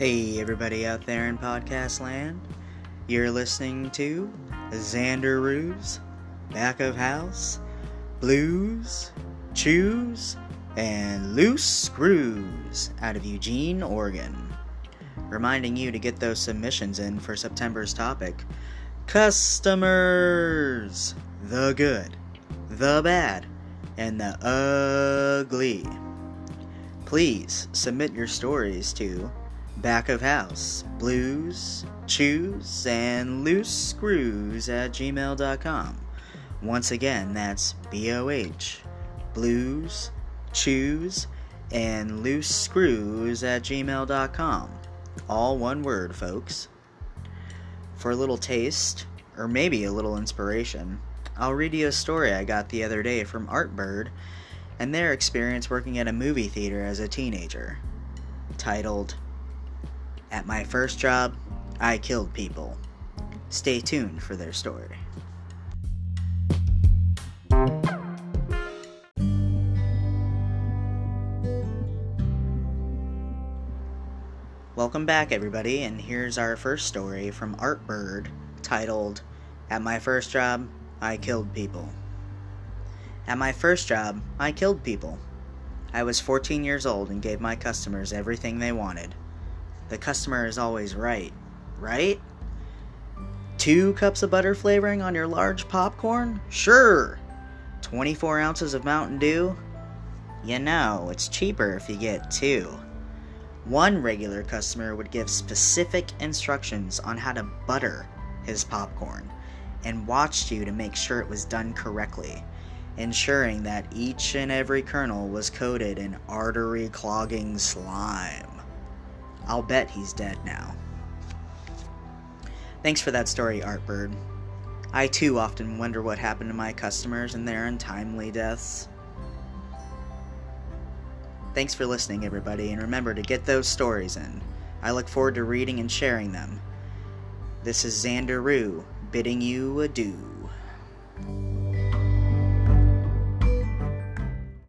Hey, everybody out there in podcast land. You're listening to Xander Rue's, Back of House, Blues, Chews, and Loose Screws out of Eugene, Oregon. Reminding you to get those submissions in for September's topic Customers! The good, the bad, and the ugly. Please submit your stories to back of house blues, chews, and loose screws at gmail.com. Once again, that's B O H, blues, chews, and loose screws at gmail.com. All one word, folks. For a little taste, or maybe a little inspiration, I'll read you a story I got the other day from Artbird and their experience working at a movie theater as a teenager. Titled, At My First Job, I Killed People. Stay tuned for their story. Welcome back, everybody, and here's our first story from Artbird titled, At My First Job, I Killed People. At my first job, I killed people. I was 14 years old and gave my customers everything they wanted. The customer is always right, right? Two cups of butter flavoring on your large popcorn? Sure. 24 ounces of Mountain Dew? You know, it's cheaper if you get two. One regular customer would give specific instructions on how to butter his popcorn and watched you to make sure it was done correctly, ensuring that each and every kernel was coated in artery clogging slime. I'll bet he's dead now. Thanks for that story, Artbird. I too often wonder what happened to my customers and their untimely deaths. Thanks for listening, everybody, and remember to get those stories in. I look forward to reading and sharing them. This is Xander Rue bidding you adieu.